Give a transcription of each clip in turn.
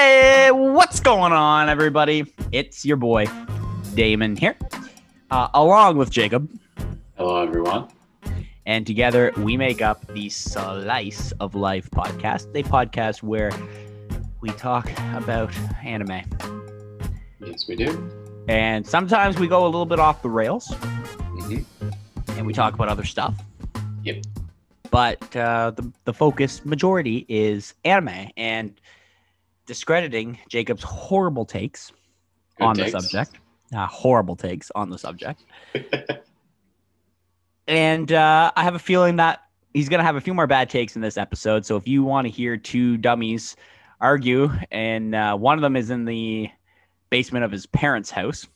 Hey, what's going on, everybody? It's your boy, Damon here, uh, along with Jacob. Hello, everyone. And together we make up the Slice of Life podcast, a podcast where we talk about anime. Yes, we do. And sometimes we go a little bit off the rails hmm and we talk about other stuff. Yep. But uh, the, the focus majority is anime and discrediting Jacob's horrible takes Good on takes. the subject. Uh, horrible takes on the subject. and uh, I have a feeling that he's going to have a few more bad takes in this episode. So if you want to hear two dummies argue, and uh, one of them is in the basement of his parents' house,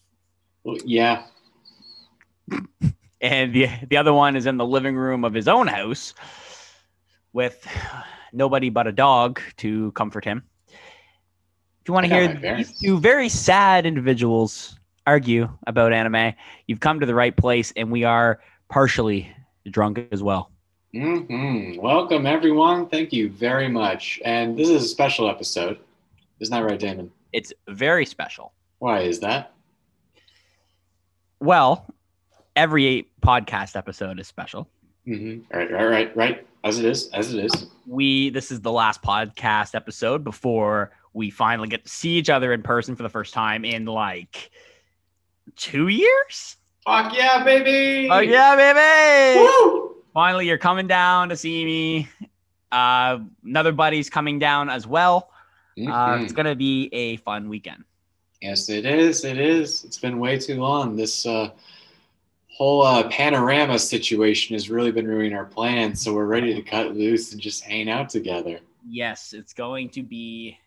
Well, yeah. and the the other one is in the living room of his own house with nobody but a dog to comfort him. If you want to hear these two very sad individuals argue about anime, you've come to the right place, and we are partially drunk as well. hmm Welcome, everyone. Thank you very much. And this is a special episode. Isn't that right, Damon? It's very special. Why is that? Well, every podcast episode is special. hmm Right, right, right, right. As it is, as it is. We this is the last podcast episode before we finally get to see each other in person for the first time in like two years. Fuck yeah, baby! Oh yeah, baby! Woo! Finally, you're coming down to see me. Uh, another buddy's coming down as well. Uh, Mhm. it's gonna be a fun weekend. Yes, it is. It is. It's been way too long. This uh, whole uh, panorama situation has really been ruining our plans. So we're ready to cut loose and just hang out together. Yes, it's going to be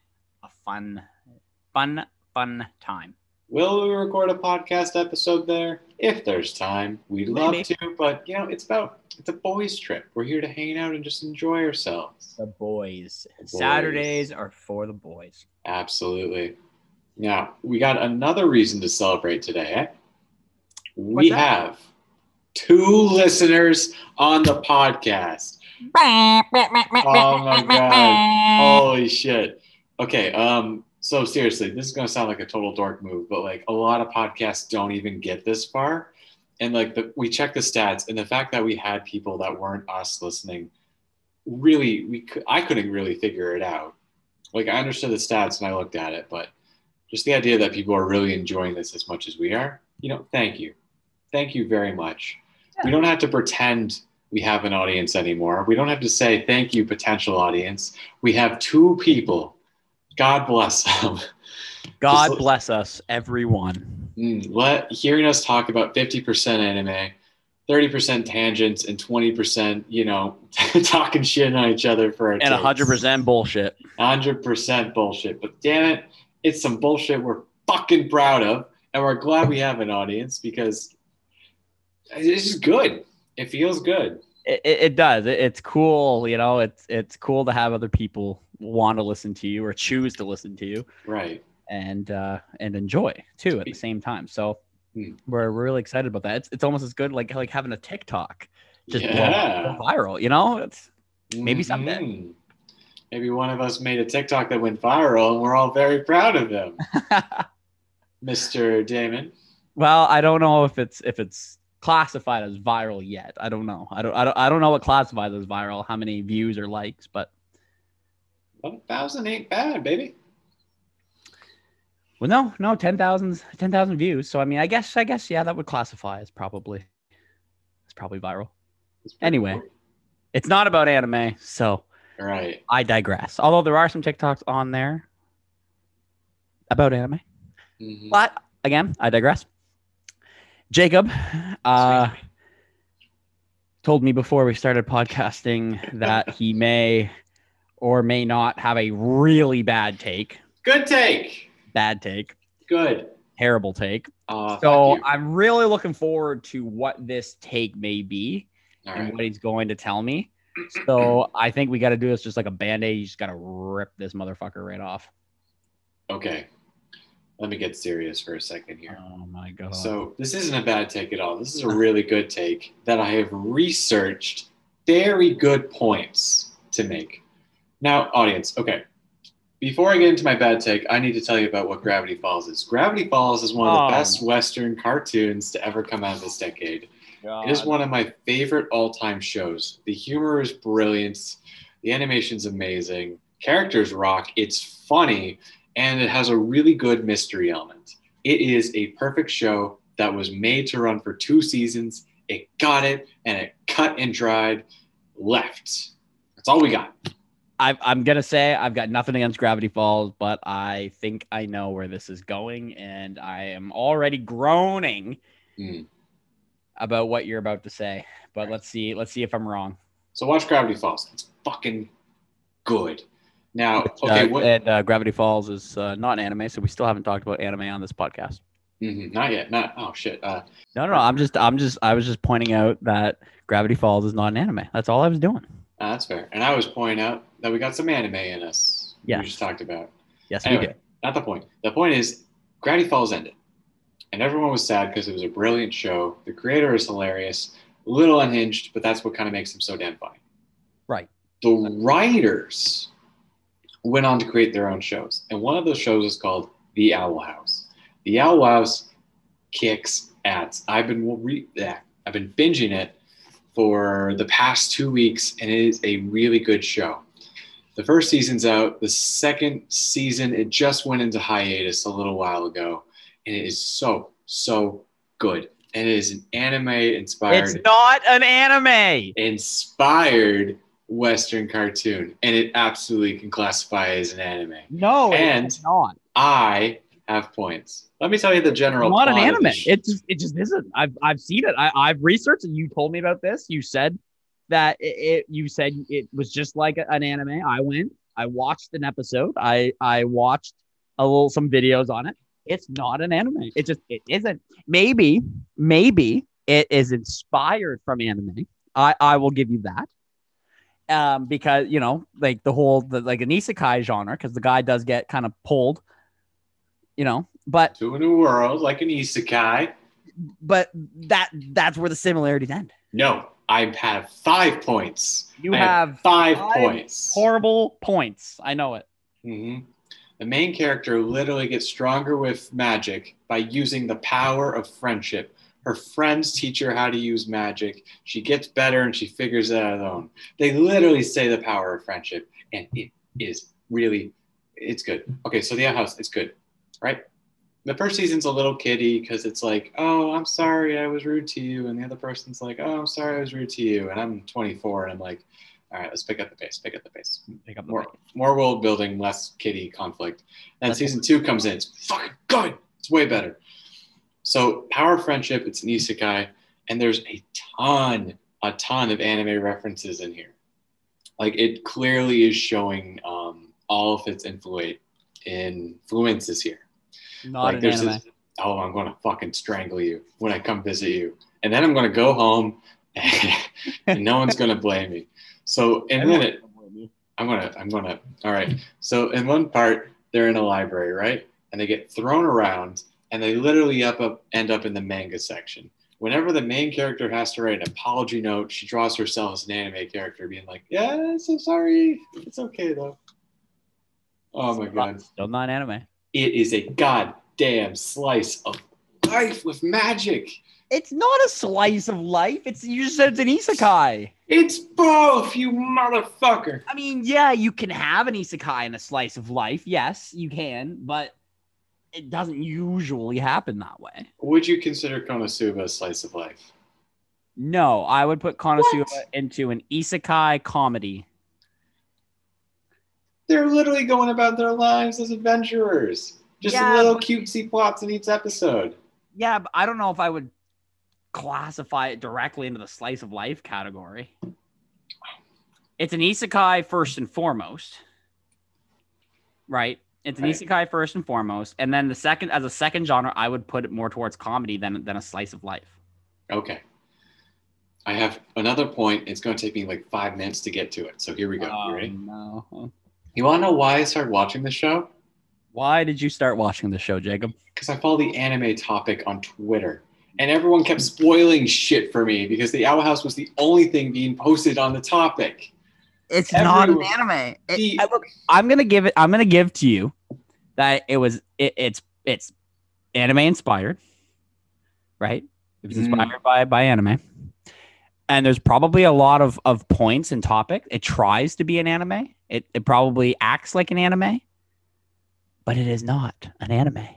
fun, fun, fun time. Will we record a podcast episode there? If there's time, we'd love Maybe. to. But you know, it's about it's a boys' trip. We're here to hang out and just enjoy ourselves. The boys. boys. Saturdays are for the boys. Absolutely. Now we got another reason to celebrate today. Eh? We have two listeners on the podcast. Oh my god! Holy shit! Okay, um, so seriously, this is gonna sound like a total dork move, but like a lot of podcasts don't even get this far, and like the, we check the stats, and the fact that we had people that weren't us listening, really, we I couldn't really figure it out. Like I understood the stats and I looked at it, but just the idea that people are really enjoying this as much as we are, you know, thank you, thank you very much. We don't have to pretend we have an audience anymore. We don't have to say thank you, potential audience. We have two people. God bless them. God Just- bless us, everyone. Mm, Let hearing us talk about 50% anime, 30% tangents, and 20%, you know, talking shit on each other for And takes. hundred percent bullshit. 100% bullshit. But damn it, it's some bullshit we're fucking proud of. And we're glad we have an audience because it's just good. It feels good. It, it, it does. It, it's cool. You know, it's it's cool to have other people want to listen to you or choose to listen to you Right. and uh, and enjoy too at the same time. So Hmm. we're really excited about that. It's it's almost as good like like having a TikTok just Yeah. viral. You know, it's Maybe someday. Mhm. Maybe one of us made a TikTok that went viral and we're all very proud of them, Mr. Damon. well, I don't know if it's if it's classified as viral yet. I don't know. I don't I don't I don't know what classifies as viral. How many views or likes, but 1,000 ain't bad, baby. well, no, no, 10,000 10,000 views. So I mean, I guess I guess yeah, that would classify as probably it's probably viral. It's Anyway. cool. It's not about anime, so right. I digress. Although there are some TikToks on there about anime. Mhm. But again, I digress. Jacob uh, told me before we started podcasting that he may or may not have a really bad take. Good take. Bad take. Good. Terrible take. Uh, So. I'm really looking forward to what this take may be All and right. what he's going to tell me. So I think we got to do this just like a band aid. You just got to rip this motherfucker right off. Okay. Let me get serious for a second here. Oh my god. So this isn't a bad take at all. This is a really good take that I have researched very good points to make. Now, audience, okay. before I get into my bad take, I need to tell you about what Gravity Falls is. Gravity Falls is one of the Oh. best Western cartoons to ever come out of this decade. It is one of my favorite all-time shows. The humor is brilliant. The animation's amazing. Characters rock. It's funny, and it has a really good mystery element. It is a perfect show that was made to run for two seasons. It got it, and it cut and dried, left. That's all we got. I, I'm gonna say I've got nothing against Gravity Falls, but I think I know where this is going, and I am already groaning Hmm. about what you're about to say. But let's see, let's see if I'm wrong. So watch Gravity Falls. It's fucking good. Now, okay, Uh, what? and uh, Gravity Falls is uh, not an anime, so we still haven't talked about anime on this podcast. Mhm, not yet. Not. Oh shit. Uh, No, no, no. I'm just, I'm just, I was just pointing out that Gravity Falls is not an anime. That's all I was doing. uh, that's fair. And I was pointing out that we got some anime in us. Yes. We just talked about. Yes, Anyway. we did. not the point. The point is, Gravity Falls ended, and everyone was sad because it was a brilliant show. The creator is hilarious, a little unhinged, but that's what kind of makes him so damn funny. Right. The writers went on to create their own shows, and one of those shows is called The Owl House. The Owl House kicks ass. I've been re- yeah, I've been binging it for the past two weeks, and it is a really good show. The first season's out. The second season, it just went into hiatus a little while ago, and it is so so good. And it is an anime inspired, It's not an anime. inspired Western cartoon, and it absolutely can classify as an anime. No, And- it's not. I have points. Let me tell you the general. not an anime. sh- It just it just isn't. I've I've seen it. I, I've researched and you told me about this. You said that it, it you said it was just like an anime. I went, I watched an episode. I I watched a little some videos on it. It's not an anime. It just it isn't. Maybe maybe it is inspired from anime. I I will give you that. Um, because you know, like the whole the like an isekai genre, because the guy does get kind of pulled, you know. But to a new world like an isekai. but that that's where the similarities end. No, I have five points. You I have five, five points. horrible points. I know it. hmm The main character literally gets stronger with magic by using the power of friendship. Her friends teach her how to use magic. She gets better and she figures it out alone. They literally say the power of friendship, and it is really, it's good. Okay, so the Owl House, it's good, right? The first season's a little kiddie because it's like, oh, I'm sorry I was rude to you, and the other person's like, oh, I'm sorry I was rude to you, and I'm 24 and I'm like, all right, let's pick up the pace, pick up the pace Pick up the more pace. more world building, less kiddie conflict. And That's- season two comes in, it's fucking good. It's way better. So power friendship, it's an isekai, and there's a ton, a ton of anime references in here. Like it clearly is showing um, all of its influence influences here. Not like an there's anime. this, oh, I'm gonna fucking strangle you when I come visit you, and then I'm gonna go home, and no one's gonna blame me. So in a minute, I'm gonna, I'm gonna. All right. So in one part, they're in a library, right? And they get thrown around, and they literally up, up end up in the manga section. Whenever the main character has to write an apology note, she draws herself as an anime character, being like, "Yeah, so sorry. It's okay though." Oh my god! Still not anime. It is a goddamn slice of life with magic. It's not a slice of life. It's you just said it's an isekai. It's both, you motherfucker. I mean, yeah, you can have an isekai and a slice of life. Yes, you can, but it doesn't usually happen that way. Would you consider Konosuba a slice of life? No, I would put Konosuba What? into an isekai comedy. They're literally going about their lives as adventurers. Just Yeah, little cutesy plots in each episode. Yeah, but I don't know if I would classify it directly into the slice of life category. It's an isekai first and foremost. Right? It's an Right. isekai first and foremost. And then the second as a second genre, I would put it more towards comedy than than a slice of life. Okay. I have another point. It's going to take me like five minutes to get to it. So here we go. Oh, you ready? no. You want to know why I started watching the show? Why did you start watching the show, Jacob? Because I follow the anime topic on Twitter. And everyone kept spoiling shit for me because the Owl House was the only thing being posted on the topic. It's not an anime. It- The- I- look, I'm gonna give it. I'm gonna give to you that it was. It, it's it's anime inspired, right? It was Mm. inspired by by anime, and there's probably a lot of of points and topic. It tries to be an anime. It it probably acts like an anime, but it is not an anime.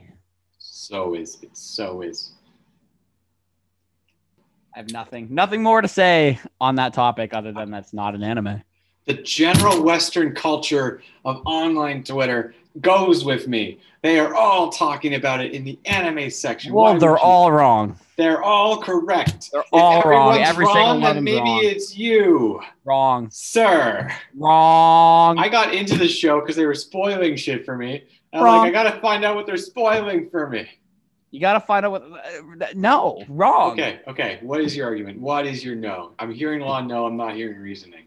So is it so is. I have nothing nothing more to say on that topic other than that's not an anime. The general Western culture of online Twitter goes with me. They are all talking about it in the anime section. Why Well, would they're all wrong. they're all correct. They're all wrong. Every single wrong, one of them's maybe wrong. it's you, Wrong. sir. Wrong. I got into the show because they were spoiling shit for me. I'm Wrong. like, I gotta find out what they're spoiling for me. You gotta find out what. uh, No, wrong. Okay, okay. What is your argument? What is your no? I'm hearing law no, I'm not hearing reasoning.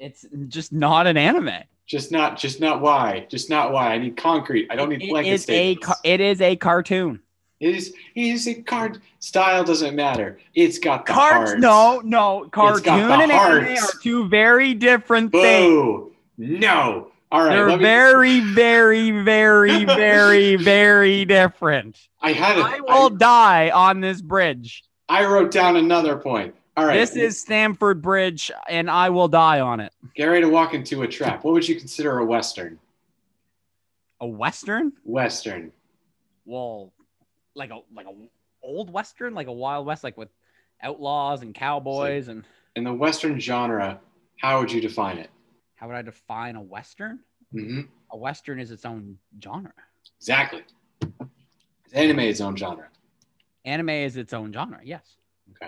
It's just not an anime. Just not just not why. Just not why. I need concrete. I don't need It blanket is a. statements. ca- It is a cartoon. It is it is a card style doesn't matter. It's got the Cards? heart. No, no. Cartoon and anime hearts. are two very different things. No. All right. They're me, very, very, very, very, very different. I had it. I will die on this bridge. I, I wrote down another point. All right. This is Stamford Bridge, and I will die on it. get ready to walk into a trap. What would you consider a western? A western? Western. Well, like a like a old western, like a wild west, like with outlaws and cowboys and. In the western genre, how would you define it? How would I define a western? hmm A western is its own genre. Exactly. Anime is its own genre. Anime is its own genre. Yes. Do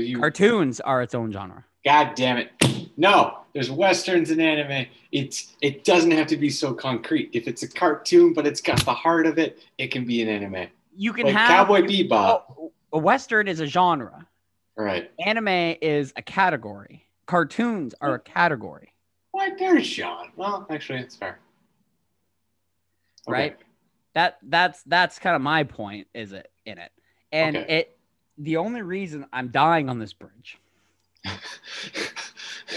you? Cartoons are its own genre. God damn it! No, there's westerns in anime. It's it doesn't have to be so concrete. If it's a cartoon, but it's got the heart of it, it can be an anime. You can Like have Cowboy Bebop. Oh, a western is a genre. Right. Anime is a category. Cartoons are a category, Why there's Sean? Well, actually, it's fair. Okay. right? That that's that's kind of my point. Is it in it? And Okay. it the only reason I'm dying on this bridge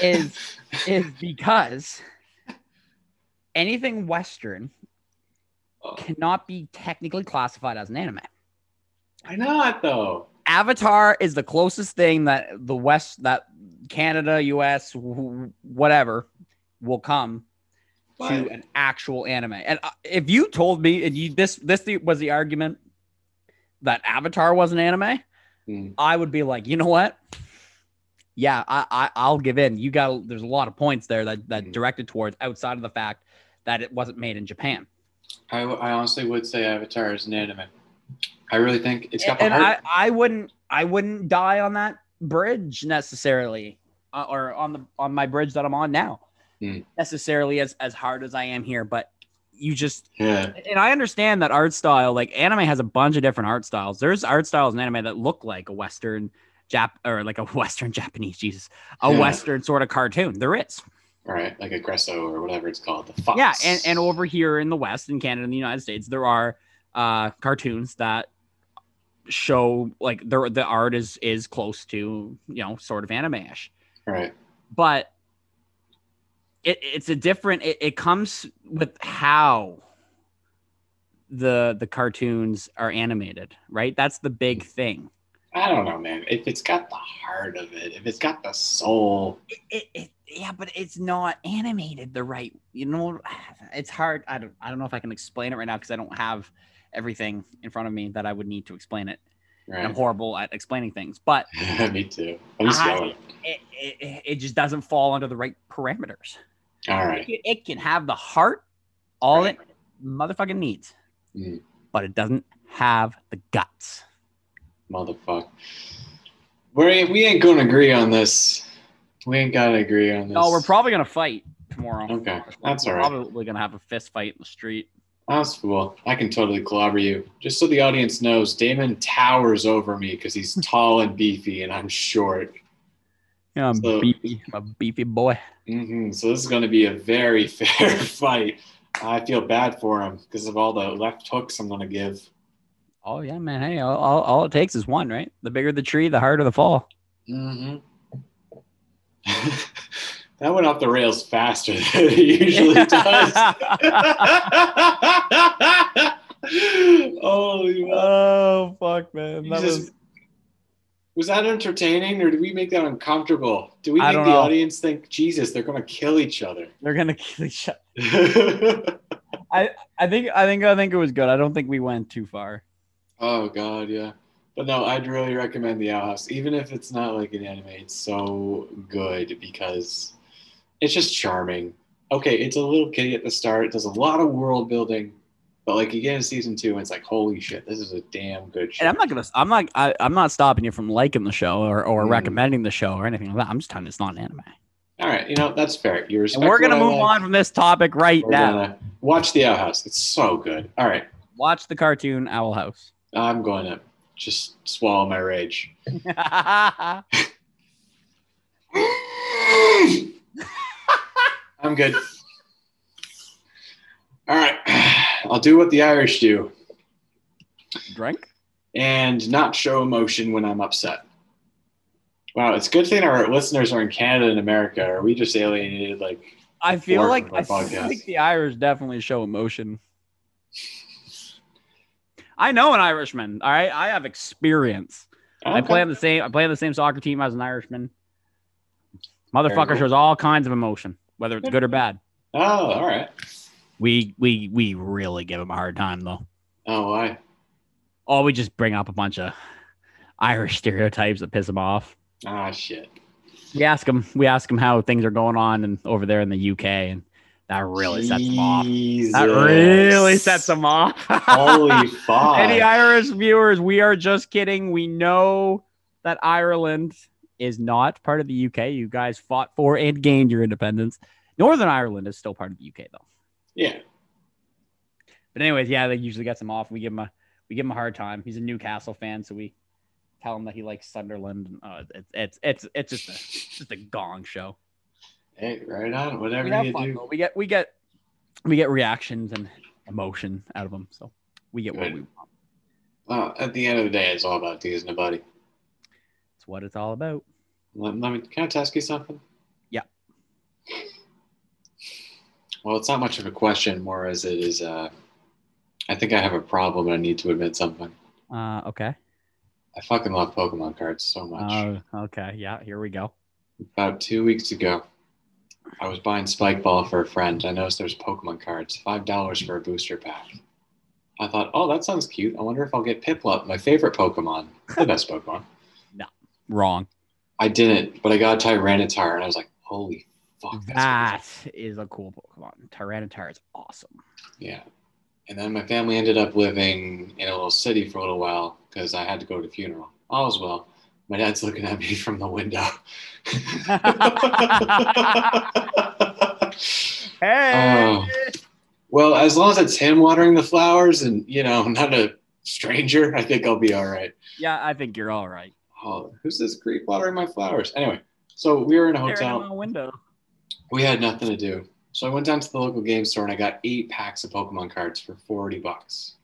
is is because anything Western Oh, cannot be technically classified as an anime. Why not though? Avatar is the closest thing that the West, that Canada, US, wh- whatever, will come But- to an actual anime. And uh, if you told me, and you this this was the argument that Avatar was an anime, Hmm. I would be like, you know what? Yeah, I, I I'll give in. You got there's a lot of points there that that Mhm. directed towards outside of the fact that it wasn't made in Japan. I, I honestly would say Avatar is an anime. I really think it's got the heart. I, I wouldn't I wouldn't die on that bridge necessarily uh, or on the on my bridge that I'm on now Hmm. necessarily as as hard as I am here but you just yeah. and I understand that art style like anime has a bunch of different art styles there's art styles in anime that look like a western Jap or like a western Japanese Jesus a Yeah. western sort of cartoon there is All right, like Aggresso or whatever it's called, the fox. yeah and and over here in the west in Canada and the United States there are uh cartoons that show like the the art is is close to you know sort of anime-ish right. but it, it's a different it, it comes with how the the cartoons are animated right? That's the big thing. I don't know, man. If it's got the heart of it, if it's got the soul, it, it, it yeah but it's not animated the right you know it's hard. I don't i don't know if i can explain it right now because i don't have everything in front of me that i would need to explain it. And i'm horrible at explaining things but Me too. I'm I- it, it, it just doesn't fall under the right parameters All right. it, it can have the heart all Right. it motherfucking needs Mm. but it doesn't have the guts Motherfucker. We we ain't gonna agree on this. We ain't gotta agree on this. no we're probably gonna fight tomorrow Okay, that's we're all right. probably gonna have a fist fight in the street That's cool. I can totally clobber you. Just so the audience knows, Damon towers over me because he's tall and beefy, and I'm short. Yeah i'm So- beefy i'm a beefy boy hmm So this is going to be a very fair fight. I feel bad for him because of all the left hooks I'm going to give. Oh yeah, man. Hey, all, all, all it takes is one, right? The bigger the tree, the harder the fall. hmm That went off the rails faster than it usually does. oh, oh fuck, man! That just- was that entertaining or did we make that uncomfortable? Do we I make the know. audience think, Jesus, they're going to kill each other? they're gonna kill each other. I I think I think I think it was good. I don't think we went too far. oh, God, yeah. But no, I'd really recommend The House. Even if it's not like an anime, it's so good because it's just charming. Okay, it's a little kitty at the start. It does a lot of world building. But like you get in season two, and it's like, holy shit, this is a damn good show. And I'm not gonna. I'm not. I, I'm not stopping you from liking the show or, or Mm. recommending the show or anything like that. I'm just telling you it's not an anime. All right, you know that's fair. You And we're gonna move like. on from this topic right We're now. watch The Owl House. It's so good. All right, Watch the cartoon Owl House. I'm going to just swallow my rage. I'm good. All right, I'll do what the Irish do Drink. and not show emotion when I'm upset. Wow, it's a good thing our listeners are in Canada and America. Are we just alienated? Like, I feel like I podcast. like the Irish definitely show emotion. I know an Irishman. All right, I have experience. I play on the same. I play on the same soccer team as an Irishman. Motherfucker shows all kinds of emotion, whether it's good or bad. Oh, all right. We we we really give him a hard time though. Oh, I. Oh, we just bring up a bunch of Irish stereotypes that piss him off. Ah, shit. We ask him. We ask him how things are going on and over there in the UK, and that really sets him off. That really sets him off. Holy fuck. Any Irish viewers, we are just kidding. We know that Ireland is not part of the UK. You guys fought for and gained your independence. Northern Ireland is still part of the UK though. Yeah. But anyways, yeah, they usually gets him off. We give him a we give him a hard time. He's a Newcastle fan, so we tell him that he likes Sunderland. And, uh, it's it's it's it's just a just a gong show. Hey, right on. Whatever We have fun do. though. We get we get we get reactions and emotion out of them, so we get what we want. Well, at the end of the day, it's all about teasing a buddy. It's what it's all about. Let, let me, can I ask you something? Yeah. Well, it's not much of a question, more as it is. Uh, I think I have a problem. and I need to admit something. Uh, okay. I fucking love Pokemon cards so much. Oh, okay. Yeah, here we go. About two weeks ago, I was buying Spike Ball for a friend. I noticed there's Pokemon cards, five dollars for a booster pack. I thought, oh, that sounds cute. I wonder if I'll get Piplup, my favorite Pokemon, the best Pokemon. No, wrong. I didn't, but I got Tyranitar, and I was like, holy fuck, That is a cool Pokemon. Tyranitar is awesome. Yeah. And then my family ended up living in a little city for a little while because I had to go to the funeral. All was well. My dad's looking at me from the window. Hey. Oh. well, as long as it's him watering the flowers and, you know, not a stranger, I think I'll be all right. Yeah, I think you're all right. Oh, who's this creep watering my flowers? Anyway, so we were in a hotel. my window. We had nothing to do. So I went down to the local game store and I got eight packs of Pokemon cards for 40 bucks.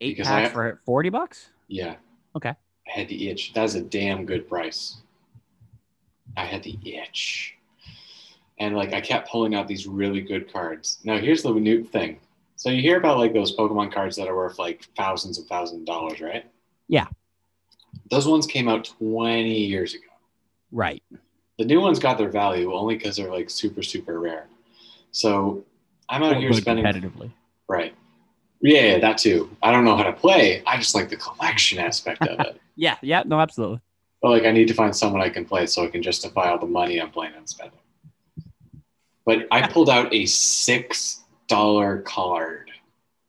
Eight Because packs I- for forty bucks. Yeah. Okay. I had the itch. That's a damn good price. I had the itch. And like I kept pulling out these really good cards. Now here's the new thing. So you hear about like those Pokemon cards that are worth like thousands and thousands of dollars, right? Yeah. Those ones came out 20 years ago. Right. The new ones got their value only because they're like super, super rare. So I'm out here spending competitively. right. Yeah, yeah, that too. I don't know how to play. I just like the collection aspect of it. Yeah. Yeah. No, absolutely. But like, I need to find someone I can play so I can justify all the money I'm planning on spending. But I pulled out a six dollar card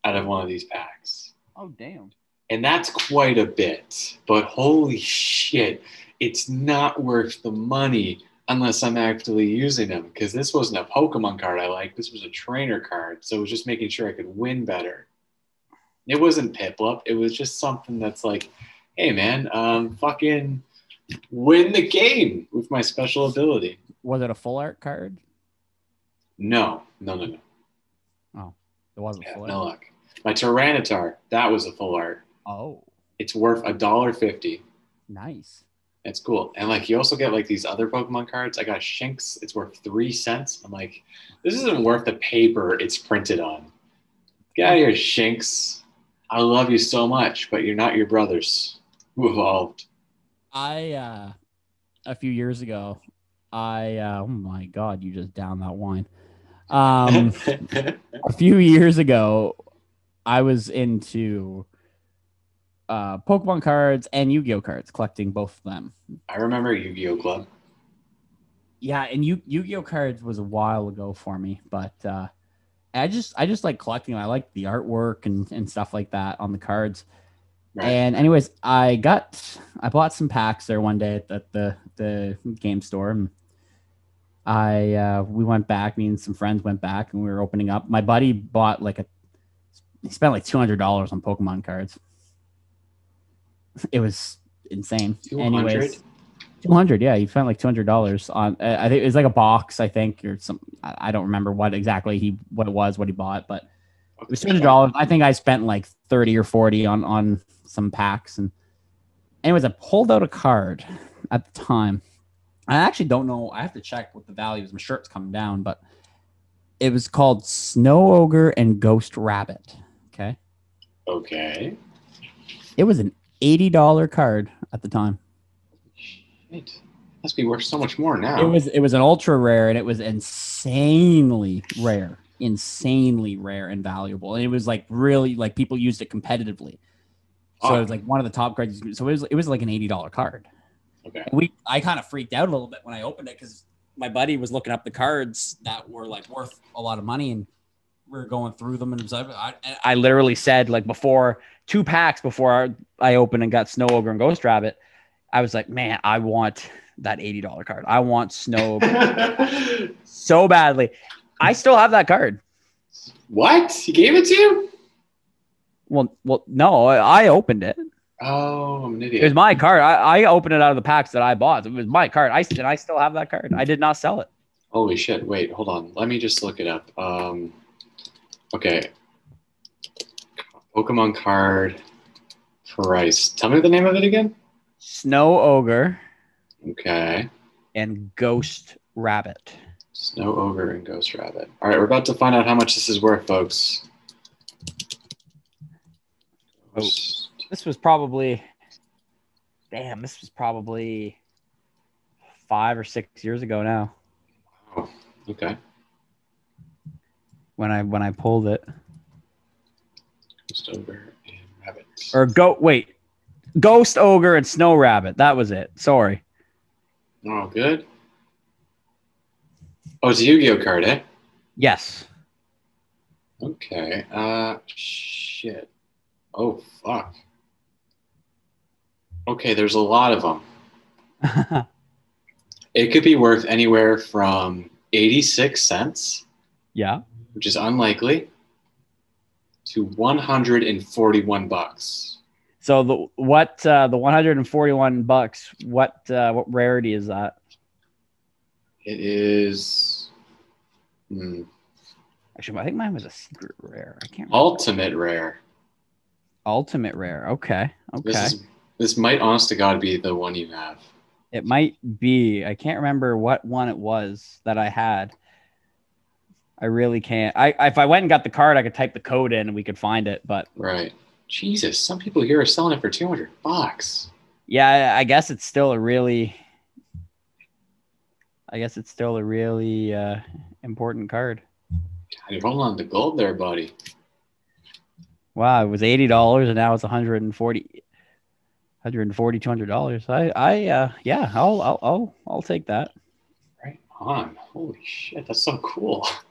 out of one of these packs, Oh damn. and that's quite a bit. But holy shit, it's not worth the money unless I'm actually using them. Because this wasn't a Pokemon card I liked. This was a trainer card, so it was just making sure I could win better. It wasn't Piplup. It was just something that's like, hey man, um, fucking win the game with my special ability. Was it a full art card? No, no, no, no. Oh, It wasn't Yeah, full no art. luck. My Tyranitar, that was a full art. Oh, It's worth a dollar fifty. nice. It's cool. And like you also get like these other Pokemon cards. I got Shinx. It's worth three cents. I'm like, this isn't worth the paper it's printed on. Get out of here, Shinx. I love you so much, but you're not your brothers who evolved. I uh a few years ago, I uh, oh my god, you just down that wine. Um a few years ago, I was into uh, Pokemon cards and Yu-Gi-Oh cards, collecting both of them. I remember Yu-Gi-Oh Club. Yeah, and Yu Yu-Gi-Oh cards was a while ago for me, but uh, I just I just like collecting. I like the artwork and and stuff like that on the cards. Right. And anyways, I got I bought some packs there one day at, at the the game store. And I uh, we went back. Me and some friends went back, and we were opening up. My buddy bought like a he spent like two hundred dollars on Pokemon cards. It was insane. 200? Anyways, two hundred. Yeah, he spent like two hundred dollars on. Uh, I think it was like a box. I think or some. I don't remember what exactly he what it was what he bought, but it was two hundred dollars. I think I spent like thirty or forty on on some packs. And anyways, I pulled out a card at the time. I actually don't know. I have to check what the value is. My shirt's coming down, but it was called Snow Ogre and Ghost Rabbit. Okay. Okay. It was an $80 card at the time. Shit. Must be worth so much more now. It was it was an ultra rare and it was insanely rare. Insanely rare and valuable. And it was like really like people used it competitively. So oh. it was like one of the top cards. So it was it was like an $80 card. Okay. And we I kind of freaked out a little bit when I opened it because my buddy was looking up the cards that were like worth a lot of money and we were going through them and I, I literally said like before two packs before I opened and got Snow Ogre and Ghost Rabbit, I was like, man, I want that eighty dollar card. I want Snow so badly. I still have that card. What? He gave it to you? Well, well, no, I opened it. Oh, I'm an idiot. It was my card. I, I opened it out of the packs that I bought. It was my card. I and I still have that card. I did not sell it. Holy shit! Wait, hold on. Let me just look it up. Um, okay, Pokemon card price. Tell me the name of it again. Snow Ogre. Okay. And Ghost Rabbit. Snow Ogre and Ghost Rabbit. All right, we're about to find out how much this is worth, folks. Oh, this was probably, damn, this was probably five or six years ago now. Oh, okay. When I when I pulled it. Ghost Ogre and Rabbit. Or go wait, Ghost Ogre and Snow Rabbit. That was it. Sorry. Oh, good. Oh, it's a Yu-Gi-Oh card, eh? Yes. Okay. Uh, shit. Oh, fuck. Okay, there's a lot of them. it could be worth anywhere from 86 cents. Yeah. Which is unlikely to 141 bucks. So the what uh, the 141 bucks? What uh, what rarity is that? It is. Hmm. Actually, I think mine was a secret rare. I can't. Remember. Ultimate rare. Ultimate rare. Okay. Okay. This, is, this might, honest to God, be the one you have. It might be. I can't remember what one it was that I had. I really can't. I if I went and got the card, I could type the code in and we could find it. But right, Jesus, some people here are selling it for two hundred bucks. Yeah, I guess it's still a really. I guess it's still a really uh, important card. God, you're holding on to gold there, buddy. Wow, it was eighty dollars and now it's 140 140 200 dollars. I I uh yeah, I'll I'll I'll I'll take that. Right on. Holy shit, that's so cool.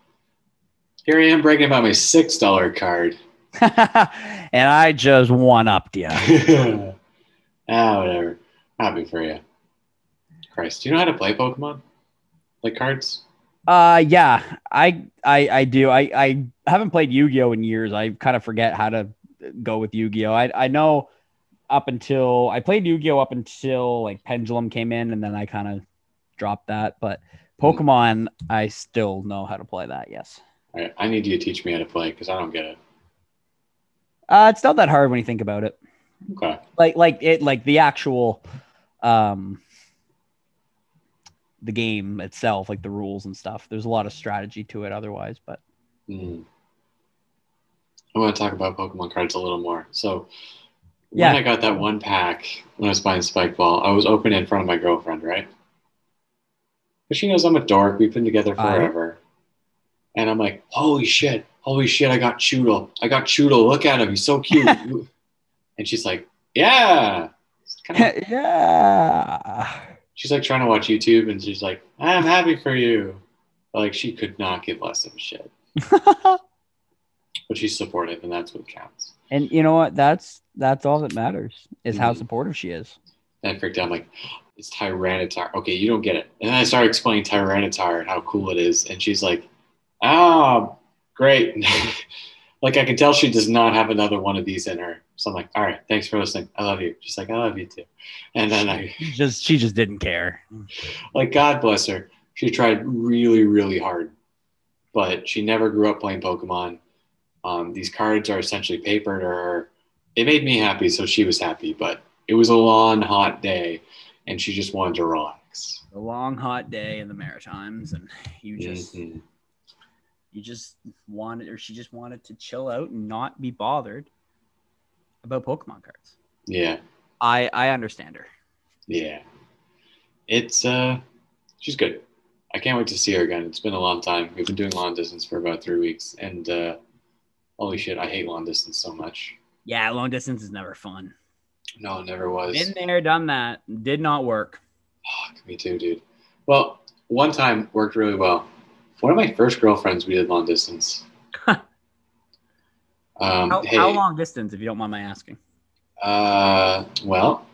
Here I am bragging about my six dollar card. and I just one upped you. ah, whatever. Happy for you. Christ, do you know how to play Pokemon? Like cards? Uh yeah, I I I do. I I haven't played Yu-Gi-Oh in years. I kind of forget how to go with Yu-Gi-Oh. I I know up until I played Yu-Gi-Oh up until like Pendulum came in and then I kind of dropped that, but Pokemon I still know how to play that. Yes. I, I need you to teach me how to play because I don't get it. Uh, it's not that hard when you think about it. Okay. Like like it like the actual um the game itself, like the rules and stuff. There's a lot of strategy to it otherwise, but Mm. I want to talk about Pokemon cards a little more. So, when Yeah. I got that one pack when I was buying Spike Ball, I was it in front of my girlfriend, right? But she knows I'm a dork. We've been together forever. And I'm like, holy shit, holy shit, I got Chewtle. I got Chewtle. Look at him. He's so cute. and she's like, yeah. Kinda- yeah. she's like trying to watch YouTube and she's like, I'm happy for you. But, like, she could not give less of a shit. But she's supportive, and that's what counts. and you know what? That's that's all that matters is how Mhm. supportive she is. And I freaked out. I'm like, it's Tyranitar. Okay, you don't get it. And then I started explaining Tyranitar and how cool it is. And she's like, ah, great. like, I can tell she does not have another one of these in her. So I'm like, all right, thanks for listening. I love you. She's like, I love you too. And then I, Just she just didn't care. like, God bless her. She tried really, really hard, but she never grew up playing Pokemon. Um, these cards are essentially paper to her. It made me happy, so she was happy, but it was a long, hot day, and she just wanted to relax. A long hot day in the Maritimes, and you just Mhm. You just wanted, or she just wanted to chill out and not be bothered about Pokemon cards. Yeah, I I understand her. yeah. It's uh, she's good. I can't wait to see her again. It's been a long time. We've been doing long distance for about three weeks, and uh, holy shit, I hate long distance so much. Yeah, long distance is never fun. No, it never was. Been there, done that. Did not work. Fuck, me too, dude. Well, one time worked really well. One of my first girlfriends, we did long distance. um, How, hey, how long distance, if you don't mind my asking? Uh, well,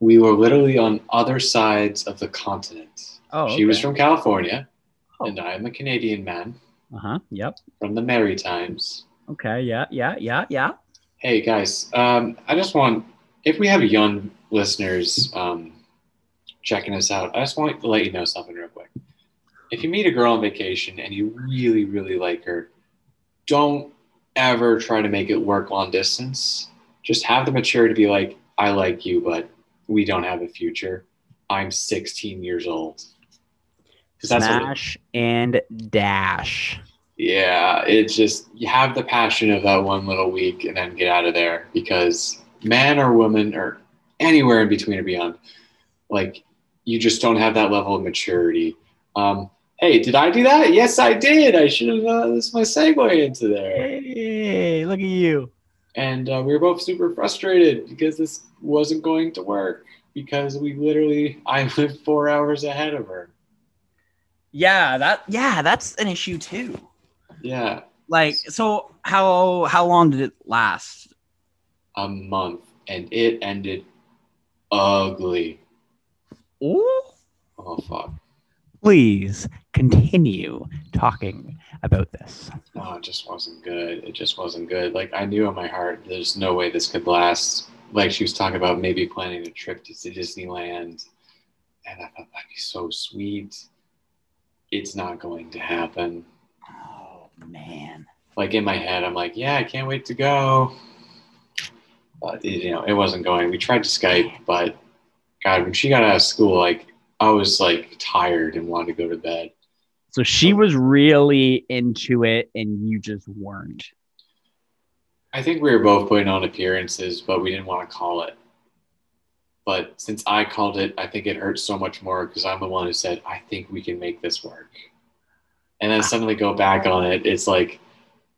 we were literally on other sides of the continent. Oh, She was from California, Oh. and I'm a Canadian man Uh huh. Yep. from the Maritimes. Okay. Yeah. Yeah. Yeah. Yeah. Hey guys, um, I just want if we have young listeners um, checking us out, I just want to let you know something real quick. If you meet a girl on vacation and you really, really like her, don't ever try to make it work long distance. Just have the maturity to be like, I like you, but we don't have a future. I'm 16 years old. it- Smash and dash. yeah, it's just you have the passion of that one little week and then get out of there because man or woman or anywhere in between or beyond, like you just don't have that level of maturity. Um, hey, did I do that? Yes, I did. I should have. Uh, this is my segue into there. Hey, look at you. And uh, we were both super frustrated because this wasn't going to work because we literally I lived four hours ahead of her. Yeah. That. Yeah. That's an issue too. Yeah, Like, so how how long did it last? a month, and it ended ugly. Ooh. Oh fuck. Please continue talking about this. No, it just wasn't good. It just wasn't good. Like I knew in my heart, there's no way this could last. Like she was talking about maybe planning a trip to Disneyland, and I thought that'd be so sweet. It's not going to happen. Oh man. Like in my head, I'm like, yeah, I can't wait to go. But you know, it wasn't going. We tried to Skype, but God, when she got out of school, like I was like tired and wanted to go to bed. So she was really into it, and you just weren't. I think we were both putting on appearances, but we didn't want to call it. But since I called it, I think it hurts so much more because I'm the one who said, I think we can make this work. And then suddenly go back on it. It's like,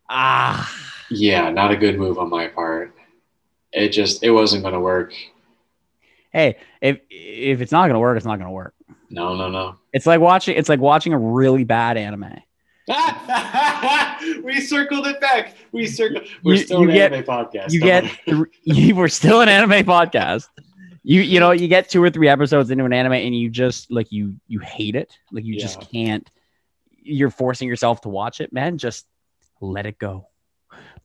Ah. yeah, not a good move on my part. It just, it wasn't going to work. Hey, if if it's not gonna work, it's not gonna work. No, no, no. It's like watching. It's like watching a really bad anime. we circled it back. We circled. We're You- still you an get- anime podcast. You get. you were still an anime podcast. You you know you get two or three episodes into an anime and you just like you you hate it. Like you just can't. You're forcing yourself to watch it, man. Just let it go.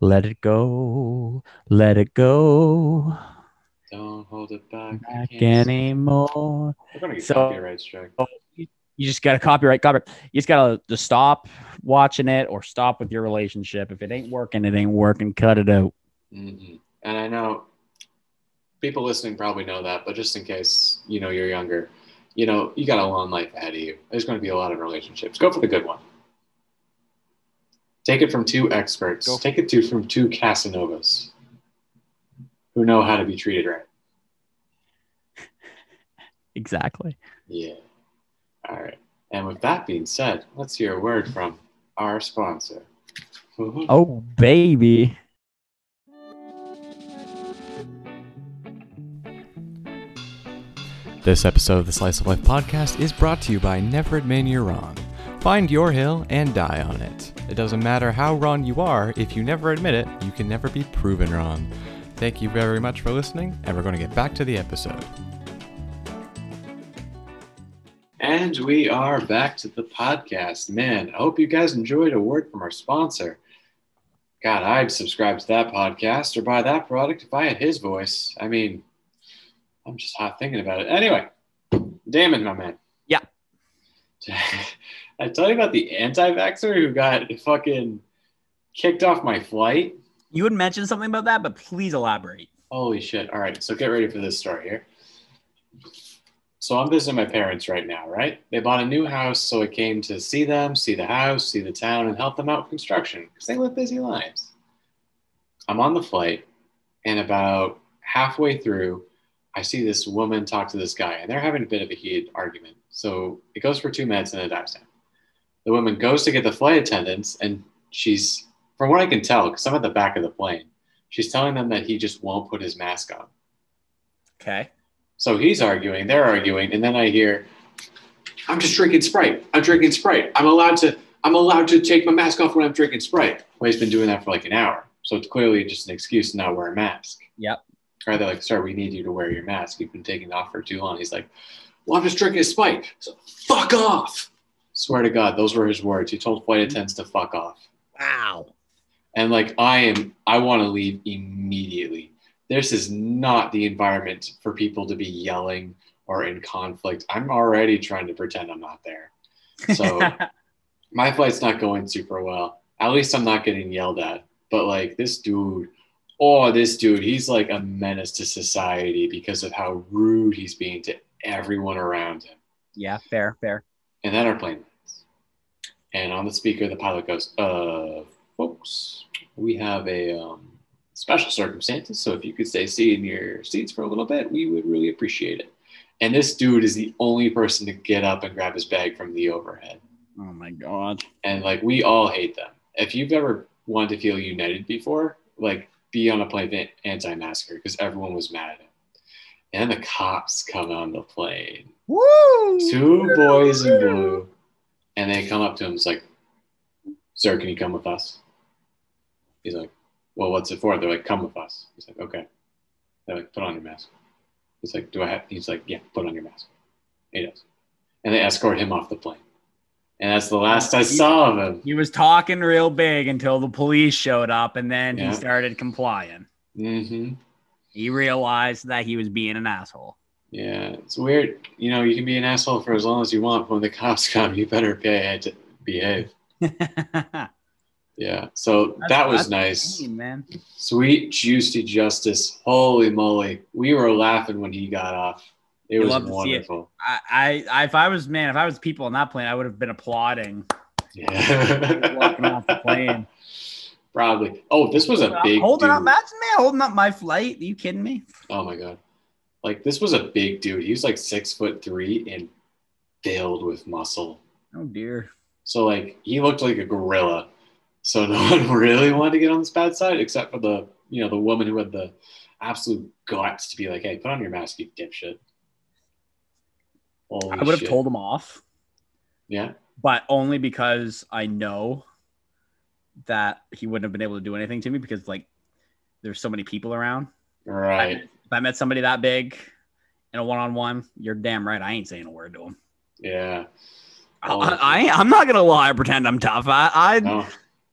Let it go. Let it go. Don't hold it back. Back anymore. We're going to get So- copyright strike. you just gotta copyright copyright. You just gotta just stop watching it or stop with your relationship. If it ain't working, it ain't working. Cut it out. hmm And I know people listening probably know that, but just in case you know you're younger, you know you got a long life ahead of you. There's going to be a lot of relationships. Go for the good one. Take it from two experts. Go. Take it to from two Casanovas who know how to be treated right. Exactly. Yeah. All right. And with that being said, let's hear a word from our sponsor. Mm-hmm. Oh baby. This episode of the Slice of Life podcast is brought to you by Never Admit You're Wrong. Find your hill and die on it. It doesn't matter how wrong you are, if you never admit it, you can never be proven wrong. Thank you very much for listening, and we're going to get back to the episode. And we are back to the podcast. Man, I hope you guys enjoyed a word from our sponsor. God, I'd subscribe to that podcast or buy that product if I had his voice. I mean, I'm just hot thinking about it. Anyway, Damon, my man. Yeah. I tell you about the anti-vaxxer who got fucking kicked off my flight. You would mention something about that, but please elaborate. Holy shit. All right, so get ready for this story here. So I'm visiting my parents right now, right? They bought a new house, so I came to see them, see the house, see the town, and help them out with construction because they live busy lives. I'm on the flight, and about halfway through, I see this woman talk to this guy, and they're having a bit of a heated argument. So it goes for two minutes and it dies down. The woman goes to get the flight attendants, and she's, from what I can tell, because I'm at the back of the plane, she's telling them that he just won't put his mask on. Okay. So he's arguing, they're arguing, and then I hear, "I'm just drinking Sprite. I'm drinking Sprite. I'm allowed to. I'm allowed to take my mask off when I'm drinking Sprite." Well, he's been doing that for like an hour, so it's clearly just an excuse to not wear a mask. Yep. Or they're like, "Sir, we need you to wear your mask. You've been taking it off for too long." He's like, "Well, I'm just drinking a Sprite. So fuck off." Swear to God, those were his words. He told flight attendants to fuck off. Wow. And like I am, I want to leave immediately. This is not the environment for people to be yelling or in conflict. I'm already trying to pretend I'm not there. So my flight's not going super well. At least I'm not getting yelled at. But like this dude, oh, this dude, he's like a menace to society because of how rude he's being to everyone around him. yeah, fair, fair. And then our plane. And on the speaker, the pilot goes, uh, folks, we have a um, special circumstances. So if you could stay seated in your seats for a little bit, we would really appreciate it. And this dude is the only person to get up and grab his bag from the overhead. Oh my god. And like, we all hate them. If you've ever wanted to feel united before, like, be on a plane anti masker because everyone was mad at him. And the cops come on the plane Woo! two boys in blue, and they come up to him. It's like, "Sir, can you come with us?" He's like, "Well, what's it for?" They're like, "Come with us." He's like, "Okay." They're like, "Put on your mask." He's like, "Do I have?" He's like, "Yeah, put on your mask." He does, and they escort him off the plane. And that's the last I saw of him. He was talking real big until the police showed up, and then Yeah. he started complying. Mm-hmm. He realized that he was being an asshole. Yeah, it's weird. You know, you can be an asshole for as long as you want. But when the cops come, you better pay to behave. Yeah. So That's- that was nice. mean, man. Sweet juicy justice. Holy moly. We were laughing when he got off. It You was see it. wonderful. I, I, I, if I was man, if I was people on that plane, I would have been applauding. Yeah. Walking off the plane. Probably. Oh, this was a uh, big holding dude. up, imagine man holding up my flight. Are you kidding me? Oh my god. Like this was a big dude. He was like six foot three and filled with muscle. Oh dear. So like he looked like a gorilla. So no one really wanted to get on this bad side except for the you know the woman who had the absolute guts to be like, hey, put on your mask, you dipshit. Holy I would have shit. told him off, Yeah. but only because I know that he wouldn't have been able to do anything to me because like there's so many people around. Right. If I met somebody that big in a one-on-one, you're damn right I ain't saying a word to him. Yeah. I, I, I'm not gonna lie, pretend I'm tough. I, I, No.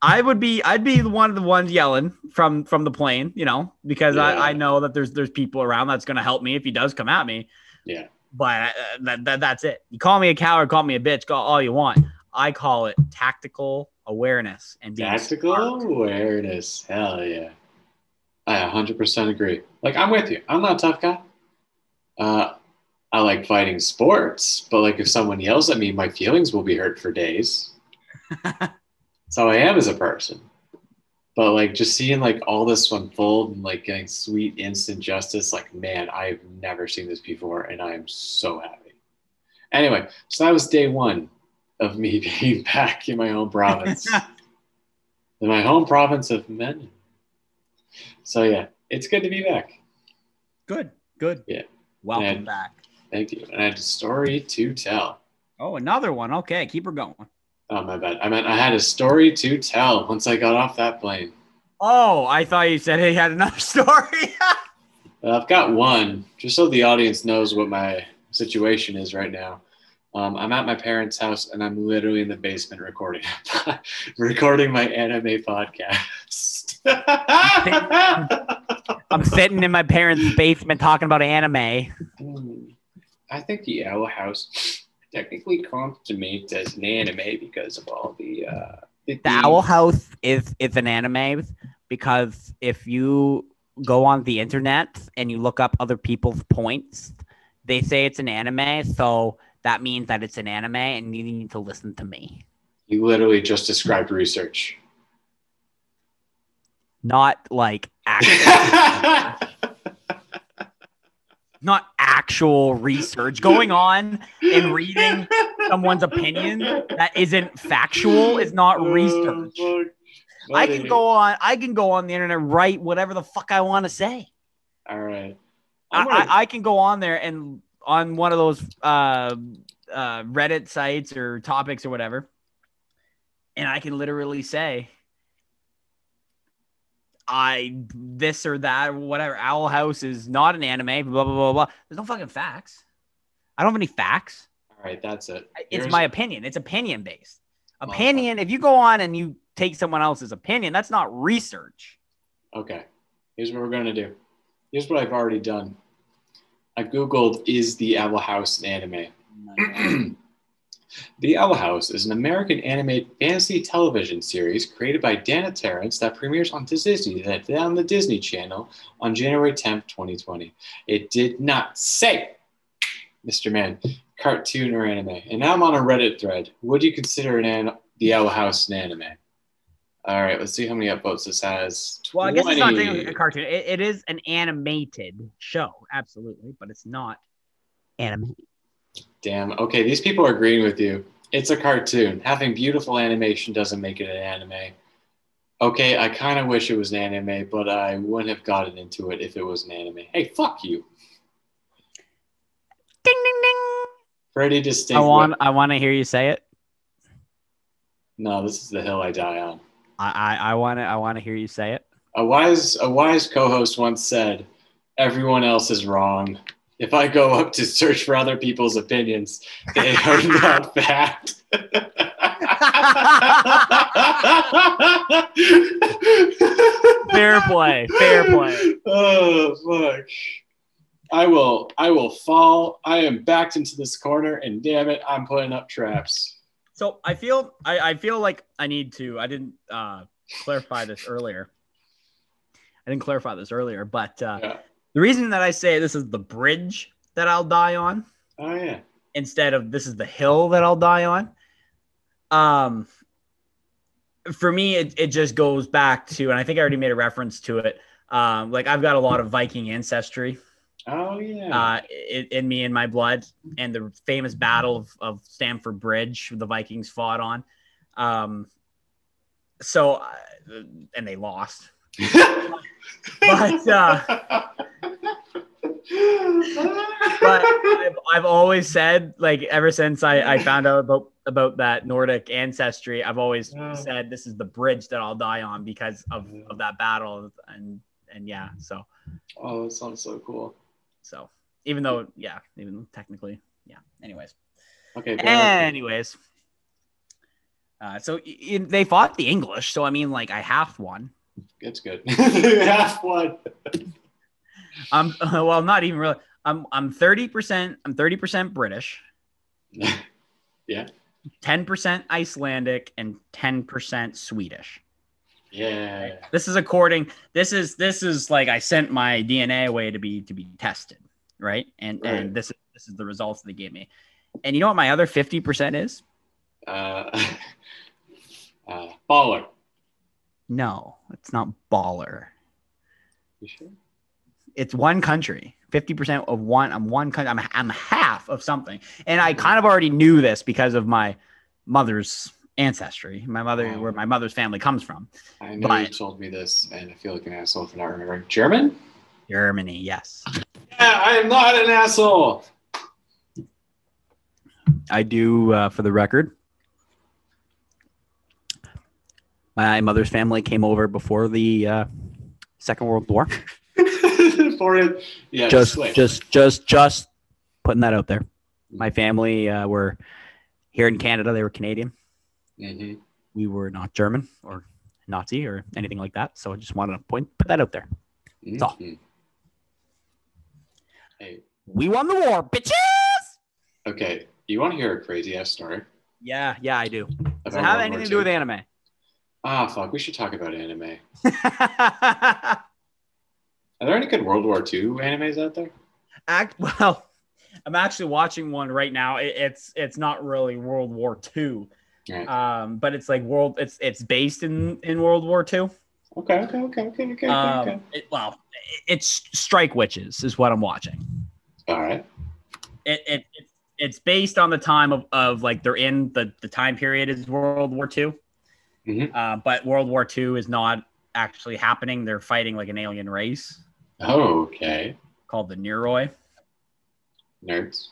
I would be, I'd be the one of the ones yelling from from the plane, you know, because Yeah. I, I know that there's there's people around that's gonna help me if he does come at me. Yeah. But uh, that, that that's it. You call me a coward, call me a bitch, call all you want. I call it tactical awareness and being Tactical smart. awareness. Hell yeah. I 100% agree. Like, I'm with you. I'm not a tough guy. Uh, I like fighting sports, but like if someone yells at me, my feelings will be hurt for days. That's how I am as a person. But like just seeing like all this unfold and like getting sweet instant justice, like man, I've never seen this before, and I am so happy. Anyway, so that was day one of me being back in my home province, in my home province of men. So yeah, it's good to be back. Good, good. Yeah. Welcome And- back. Thank you. And I had a story to tell. Oh, another one. Okay, keep her going. Oh my bad. I meant I had a story to tell once I got off that plane. Oh, I thought you said he had another story. Uh, I've got one, just so the audience knows what my situation is right now. Um, I'm at my parents' house and I'm literally in the basement recording, recording my anime podcast. I'm sitting in my parents' basement talking about anime. Hmm. I think the Owl House technically counts to me as an anime because of all the uh, the, The Owl House is is an anime because if you go on the internet and you look up other people's points, they say it's an anime, so that means that it's an anime, and you need to listen to me, You literally just described research. not like actual, not actual research. Going on and reading someone's opinion that isn't factual is not research. Oh. I can go on. I can go on the internet, write whatever the fuck I want to say. All right. I, gonna- I, I can go on there and on one of those uh, uh, Reddit sites or topics or whatever, and I can literally say, I this or that or whatever. Owl House is not an anime. Blah blah blah blah. There's no fucking facts. I don't have any facts. All right, that's it. It's my opinion. It's opinion based. Well, oh, Opinion. If you go on and you take someone else's opinion, that's not research. Okay. Here's what we're gonna do. Here's what I've already done. I googled is the Owl House an anime? the Owl House is an American animated fantasy television series created by Dana Terrace that premieres on Disney on the Disney Channel on January 10th, 2020. It did not say, Mr. Man, cartoon or anime. And now I'm on a Reddit thread. Would you consider an, an the Owl House an anime? All right, let's see how many upvotes this has. Well, I guess it's not technically a cartoon. It, it is an animated show, absolutely, but it's not anime. Damn. Okay, these people are agreeing with you. It's a cartoon. Having beautiful animation doesn't make it an anime. Okay, I kind of wish it was an anime, but I wouldn't have gotten into it if it was an anime. Hey, fuck you. Ding ding ding. Pretty distinct. I want. I want to hear you say it. No, this is the hill I die on. I. I want to. I want to hear you say it. A wise, a wise co-host once said, "Everyone else is wrong. If I go up to search for other people's opinions, they are not fact." Fair play. Fair play. Oh fuck. I will I will fall. I am backed into this corner and damn it, I'm putting up traps. So I feel. I, I feel like I need to. I didn't uh, clarify this earlier. I didn't clarify this earlier, but uh, Yeah. the reason that I say this is the bridge that I'll die on Oh yeah. instead of this is the hill that I'll die on. Um, for me, it, it just goes back to, and I think I already made a reference to it. Um, like I've got a lot of Viking ancestry Oh yeah. uh, in, in me in my blood, and the famous battle of, of Stamford Bridge the Vikings fought on. Um, so, uh, and they lost. but, uh, but I've, I've always said like ever since I, I found out about about that Nordic ancestry, I've always Yeah. said this is the bridge that I'll die on because of, of that battle and and yeah so oh, that sounds so cool. So even though yeah even technically yeah anyways Okay. bear with me. anyways uh, so they fought the English so I mean like I half won It's good. Half one. I'm well not even really I'm I'm thirty percent I'm thirty percent British yeah. 10% Icelandic and 10% Swedish. Yeah. This is according. This is this is like I sent my DNA away to be to be tested, right? And Right. and this is this is the results they gave me. And you know what my other fifty percent is? Uh, uh, baller. No, it's not baller. You sure? It's one country. Fifty percent of one. I'm one country. I'm I'm half of something. And I kind of already knew this because of my mother's ancestry. My mother, Oh. where my mother's family comes from. I know you told me this, and I feel like an asshole for not remembering. German? Germany, yes. Yeah, I am not an asshole. I do, uh, for the record. My mother's family came over before the uh, Second World War. for it. Yeah, just, just, just, just putting that out there. My family uh, were here in Canada. They were Canadian. Mhm. We were not German or Nazi or anything like that. So I just wanted to point, put that out there. all. Mhm. Hey, We won the war, bitches. okay. You want to hear a crazy ass story? Yeah, yeah, I do. Does it have anything to do with anime? Ah, fuck. We should talk about anime. Are there any good World War II animes out there? Act well. I'm actually watching one right now. It, it's it's not really World War II, Right. um, but it's like world. It's it's based in in World War II. Okay, okay, okay, okay, okay, Um, okay. it- well, it- it's Strike Witches is what I'm watching. All right. It, it it's it's based on the time of, of like they're in the the time period is World War II, Mhm. uh, but World War II is not actually happening. They're fighting like an alien race Oh, Okay. called the Neuroi. Nerds.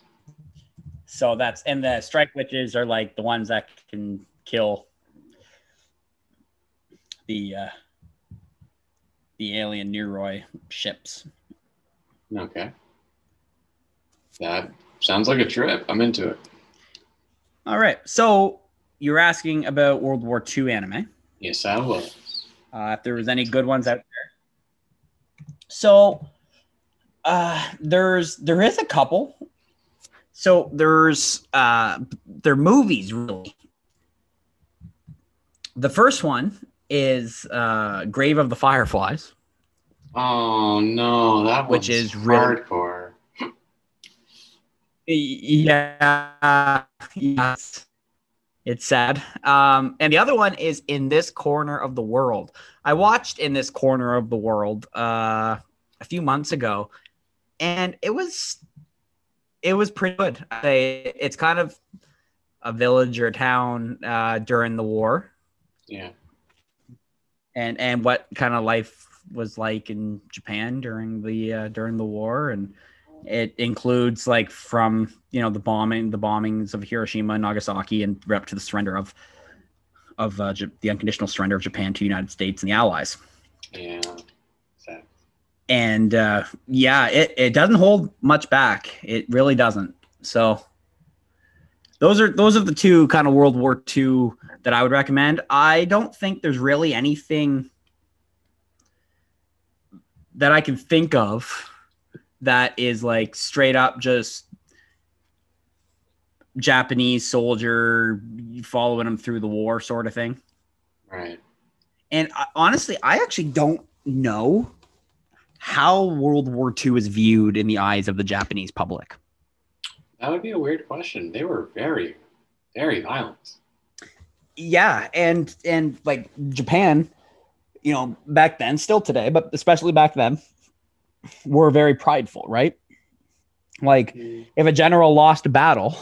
So that's and the strike witches are like the ones that can kill the uh the alien Neuroi ships. Okay. That sounds like a trip. I'm into it. All right. So you're asking about World War II anime. Yes, I was. Uh, if there was any good ones out there. So uh there's there is a couple. So there's uh they're movies really. The first one is uh Grave of the Fireflies. Oh no, that Which is really- hardcore. Yeah, yes. It's sad. Um, and the other one is in this corner of the world. I watched in this corner of the world uh, a few months ago, and it was it was pretty good. I, it's kind of a village or a town uh, during the war, Yeah. and and what kind of life was like in Japan during the uh, during the war, and it includes like from you know the bombing, the bombings of Hiroshima and Nagasaki, and right up to the surrender of of uh, J- the unconditional surrender of Japan to the United States and the Allies. Yeah. And uh, yeah, it, it doesn't hold much back. It really doesn't. So those are those are the two kind of World War II that I would recommend. I don't think there's really anything that I can think of that is like straight up just Japanese soldier following him through the war sort of thing. Right. And I, honestly, I actually don't know how World War II is viewed in the eyes of the Japanese public. That would be a weird question. They were very, very violent. Yeah, and and like Japan, you know, back then, still today, but especially back then, were very prideful, right? Like mm-hmm. if a general lost a battle,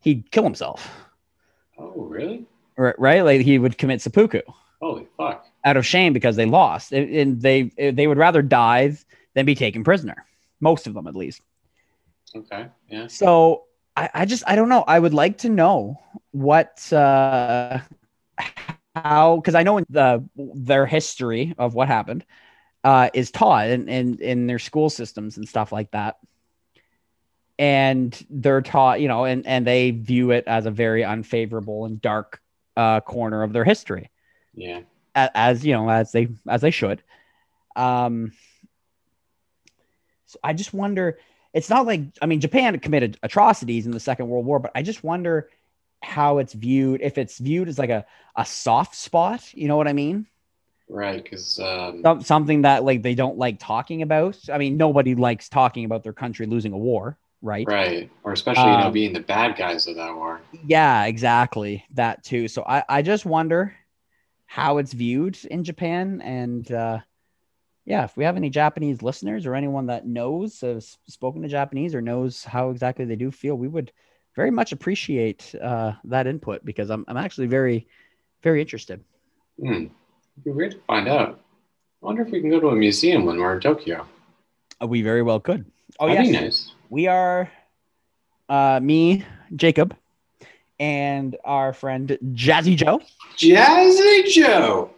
he'd kill himself, Oh, really? right? right? Like he would commit seppuku. Holy fuck. Out of shame because they lost and- they they would rather die than be taken prisoner most of them at least Okay. Yeah. so i, I just i don't know i would like to know what uh how because i know in the their history of what happened uh is taught in, in in their school systems and stuff like that and they're taught you know and and they view it as a very unfavorable and dark uh corner of their history Yeah. As you know as they as they should um so i just wonder it's not like i mean japan committed atrocities in the second world war but i just wonder how it's viewed if it's viewed as like a, a soft spot you know what i mean Right, because um, Some- something that like they don't like talking about. I mean, nobody likes talking about their country losing a war, right? right, or especially you know Um, being the bad guys of that war. Yeah, exactly. That too. So I, I just wonder how it's viewed in Japan. And uh, yeah, if we have any Japanese listeners or anyone that knows, has spoken to Japanese or knows how exactly they do feel, we would very much appreciate uh, that input because I'm, I'm actually very, very interested. Hmm. It'd be weird to find out. I wonder if we can go to a museum when we're in Tokyo. Uh, We very well could. Oh, That'd yes. nice. we are uh, me, Jacob, and our friend Jazzy Joe Jazzy Joe.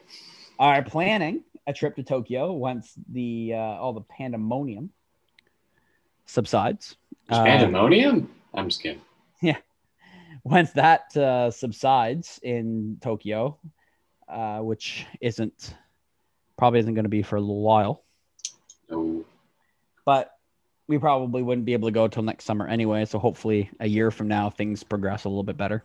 are planning a trip to Tokyo once the uh, all the pandemonium subsides. Uh, pandemonium? I'm just kidding. Yeah. Once that uh, subsides in Tokyo, uh, which isn't probably isn't going to be for a little while, No. but we probably wouldn't be able to go till next summer anyway. So hopefully, a year from now, things progress a little bit better.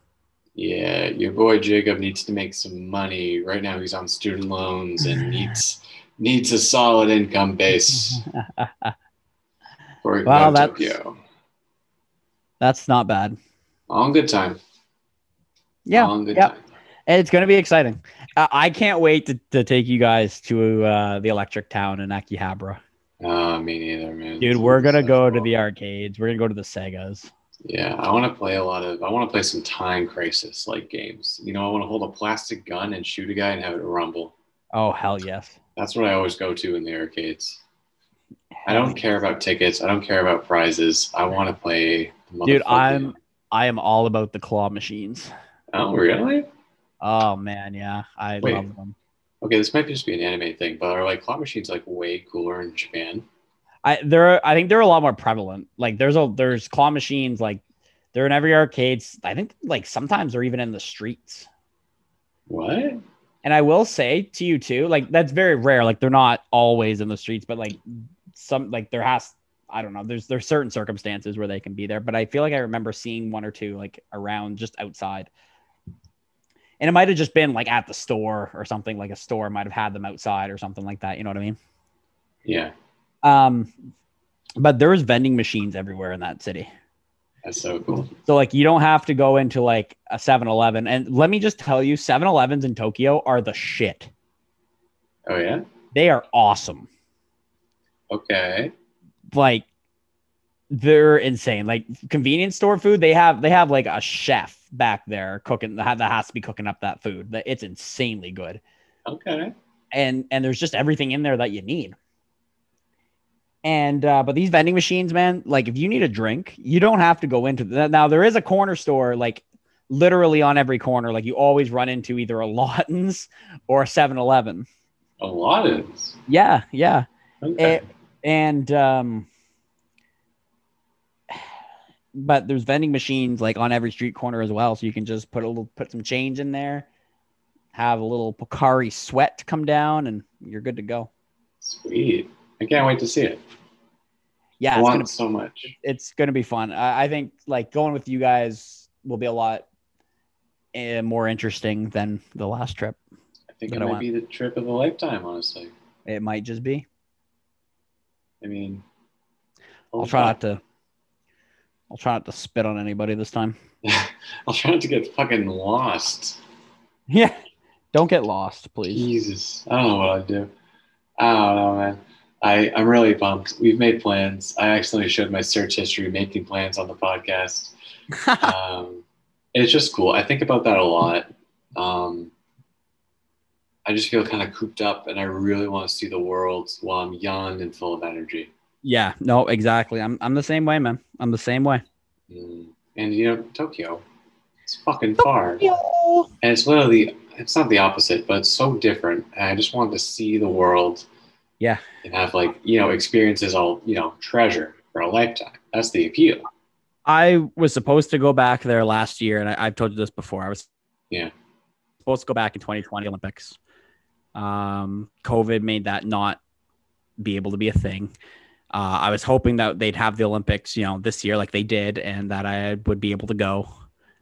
Yeah, your boy Jacob needs to make some money. Right now he's on student loans and needs needs a solid income base for to that's- Tokyo. That's not bad. On good time. Yeah, good yeah. time. It's going to be exciting. I can't wait to, to take you guys to uh, the Electric Town in Akihabara. Uh, me neither, man. Dude, we're going to go to the arcades. We're going to go to the Segas. Yeah, I want to play a lot of. I want to play some time crisis like games. You know, I want to hold a plastic gun and shoot a guy and have it rumble. Oh, hell yes. That's what I always go to in the arcades. I don't care about tickets. I don't care about prizes. I want to play. the Dude, I'm I am all about the claw machines. Oh, really? Oh man, yeah, I Wait. love them. Okay, this might just be an anime thing, but are like claw machines like way cooler in Japan? I there I think they're a lot more prevalent. Like there's a there's claw machines like they're in every arcades. I think like sometimes they're even in the streets. What? And I will say to you too, like that's very rare. Like they're not always in the streets, but like some like there has I don't know. There's there's certain circumstances where they can be there, but I feel like I remember seeing one or two like around just outside. And it might have just been like at the store or something. Like a store might have had them outside or something like that. You know what I mean? Yeah, Um, but there's vending machines everywhere in that city. that's so cool. So like you don't have to go into like a 7-Eleven. And let me just tell you, 7-Elevens in Tokyo are the shit. Oh yeah. They are awesome. Okay. Like they're insane. Like convenience store food, they have they have like a chef back there cooking that has to be cooking up that food. That it's insanely good. Okay. And and there's just everything in there that you need. And uh, but these vending machines, man, like if you need a drink, you don't have to go into that. Now there is a corner store, like literally on every corner. Like you always run into either a Lawson's or a 7-Eleven. A lot of. Yeah, yeah. Okay. Eh, and um but there's vending machines like on every street corner as well so you can just put a little put some change in there have a little Pocari sweat come down and you're good to go Sweet. I can't wait to see it. yeah I it's want gonna, so much. it's gonna be fun I, I think like going with you guys will be a lot uh, more interesting than the last trip I think it I might be the trip of a lifetime, honestly. it might just be I mean, i'll try not to i'll try not to spit on anybody this time I'll try not to get fucking lost. yeah don't get lost please Jesus, I don't know what I'd do. I don't know, man. I I'm really pumped. We've made plans. I accidentally showed my search history making plans on the podcast. um, it's just cool. I think about that a lot. Um, I just feel kind of cooped up, and I really want to see the world while I'm young and full of energy. Yeah, no, exactly. I'm I'm the same way, man. I'm the same way. Mm. And you know, Tokyo, it's fucking far, and it's literally it's not the opposite, but it's so different. And I just wanted to see the world, Yeah. and have like you know experiences I'll you know treasure for a lifetime. That's the appeal. I was supposed to go back there last year, and I, I've told you this before. I was Yeah. supposed to go back in 2020 Olympics. Um, COVID made that not be able to be a thing. Uh, I was hoping that they'd have the Olympics, you know, this year like they did, and that I would be able to go.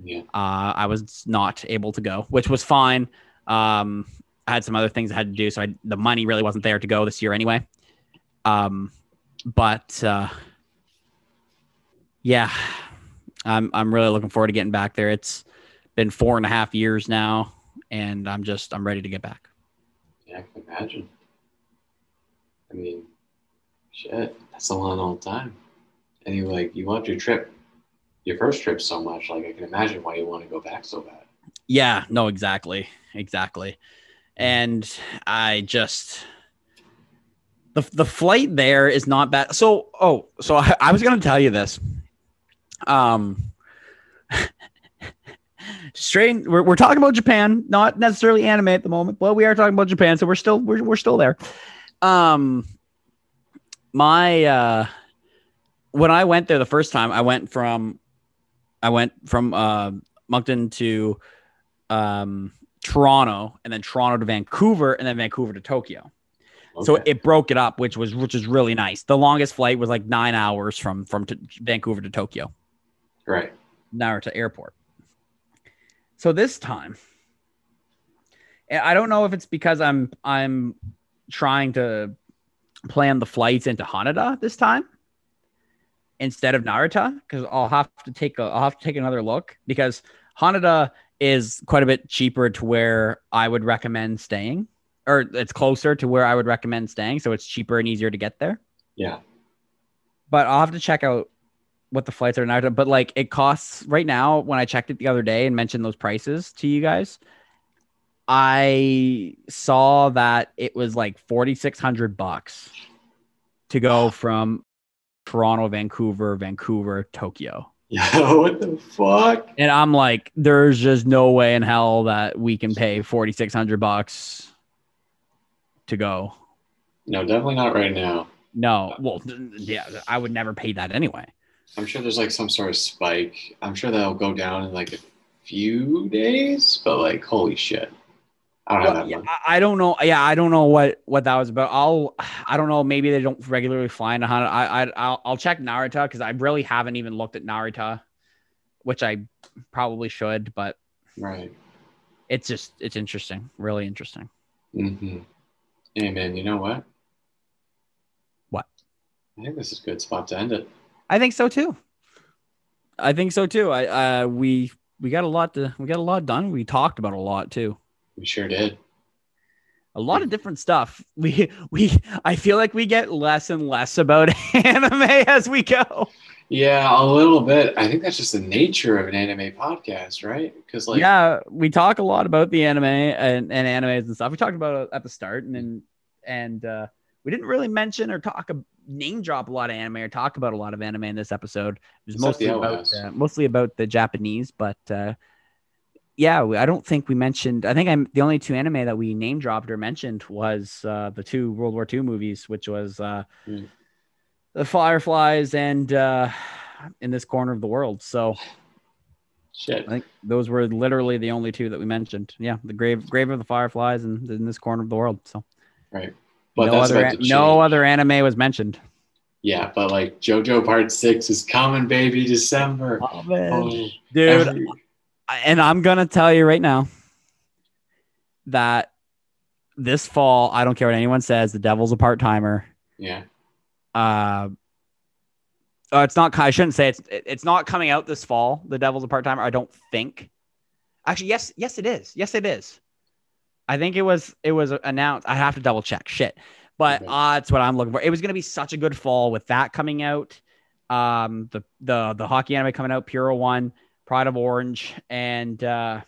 Yeah. Uh, I was not able to go, which was fine. Um, I had some other things I had to do, so I, the money really wasn't there to go this year anyway. Um, but uh, yeah, I'm I'm really looking forward to getting back there. It's been four and a half years now, and I'm just I'm ready to get back. Yeah, I can imagine. I mean, shit, that's a long old time. And you like you loved your trip, your first trip so much. Like I can imagine why you want to go back so bad. Yeah, no, exactly, exactly. And I just the the flight there is not bad. So oh, so I, I was gonna tell you this. Um, straight we're, we're talking about Japan, not necessarily anime at the moment, but we are talking about Japan, so we're still we're, we're still there. Um, my uh, when I went there the first time, I went from I went from uh Moncton to um Toronto and then Toronto to Vancouver and then Vancouver to Tokyo. So it broke it up, which was which is really nice. The longest flight was like nine hours from from to Vancouver to Tokyo, right. Narita Airport. So this time, I don't know if it's because I'm I'm trying to plan the flights into Haneda this time instead of Narita because I'll have to take a I'll have to take another look because Haneda is quite a bit cheaper to where I would recommend staying or it's closer to where I would recommend staying so it's cheaper and easier to get there Yeah. but I'll have to check out what the flights are now. But like it costs right now when I checked it the other day and mentioned those prices to you guys, I saw that it was like forty six hundred bucks to go from Toronto, Vancouver, Vancouver, Tokyo. Yeah. what the fuck? And I'm like, there's just no way in hell that we can pay forty six hundred bucks to go. No, definitely not right now. No, well, yeah, I would never pay that anyway. I'm sure there's like some sort of spike. I'm sure that'll go down in like a few days, but like, holy shit. I don't Well, yeah. I don't know. Yeah, I don't know what what that was about. I'll I don't know. Maybe they don't regularly fly into Haneda. I I I'll, I'll check Narita because I really haven't even looked at Narita, which I probably should. But Right. it's just it's interesting, really interesting. Mm-hmm. Hey man, you know what? What? I think this is a good spot to end it. I think so too. I think so too. I uh we we got a lot to we got a lot done. We talked about a lot too. We sure did. A lot of different stuff. We we I feel like we get less and less about anime as we go. Yeah, a little bit. I think that's just the nature of an anime podcast, right? Because like, yeah, we talk a lot about the anime and, and animes and stuff. We talked about it at the start, and then and uh, we didn't really mention or talk a name drop a lot of anime or talk about a lot of anime in this episode. It was Except mostly about uh, mostly about the Japanese, but uh, yeah, I don't think we mentioned. I think I'm the only two anime that we name dropped or mentioned was uh, the two World War II movies, which was uh, Mm. the Fireflies and uh, in this corner of the world. So. shit. I think those were literally the only two that we mentioned. Yeah, the grave grave of the fireflies and in this corner of the world. So Right. But no that's other no other anime was mentioned. Yeah, but like JoJo Part Six is coming, baby, December. Oh, Dude, every- and I'm gonna tell you right now that this fall, I don't care what anyone says, the devil's a part timer. yeah. Uh, uh, it's not. I shouldn't say it's. It's not coming out this fall. The Devil's a part timer. I don't think. Actually, yes, yes, it is. Yes, it is. I think it was. It was announced. I have to double check. Shit, but Okay. uh, that's what I'm looking for. It was going to be such a good fall with that coming out. Um, the the the hockey anime coming out, Puraore, Pride of Orange, and uh,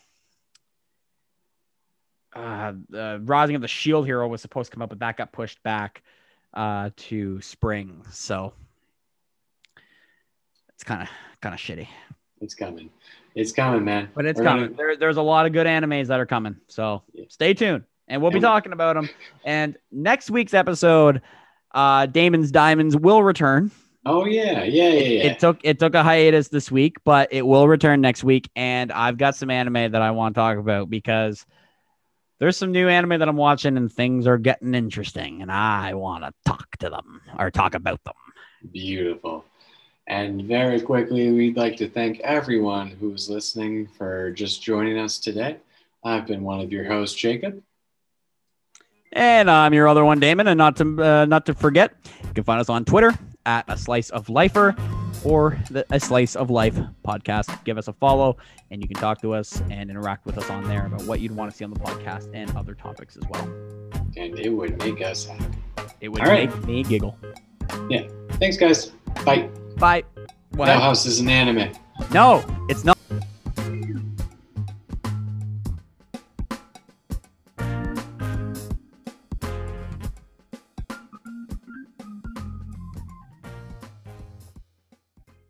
uh, the Rising of the Shield Hero was supposed to come up, but that got pushed back uh, to spring. So it's kind of kind of shitty, It's coming. It's coming, man. but it's We're gonna- coming. There, there's a lot of good animes that are coming. So Yeah. stay tuned, and we'll be And talking about them. And next week's episode, uh, Damon's Diamonds will return. Oh yeah, yeah, yeah, yeah. It took it took a hiatus this week, but it will return next week. And I've got some anime that I want to talk about because there's some new anime that I'm watching and things are getting interesting, and I want to talk to them or talk about them. Beautiful. And very quickly, we'd like to thank everyone who's listening for just joining us today. I've been one of your hosts, Jacob. And I'm your other one, Damon. And not to uh, not to forget, you can find us on Twitter at a slice of lifer or the a slice of life podcast. Give us a follow, and you can talk to us and interact with us on there about what you'd want to see on the podcast and other topics as well. And it would make us happy. It would All right. make me giggle. Yeah thanks, guys. Bye. Bye. What? That house is an anime. No, it's not.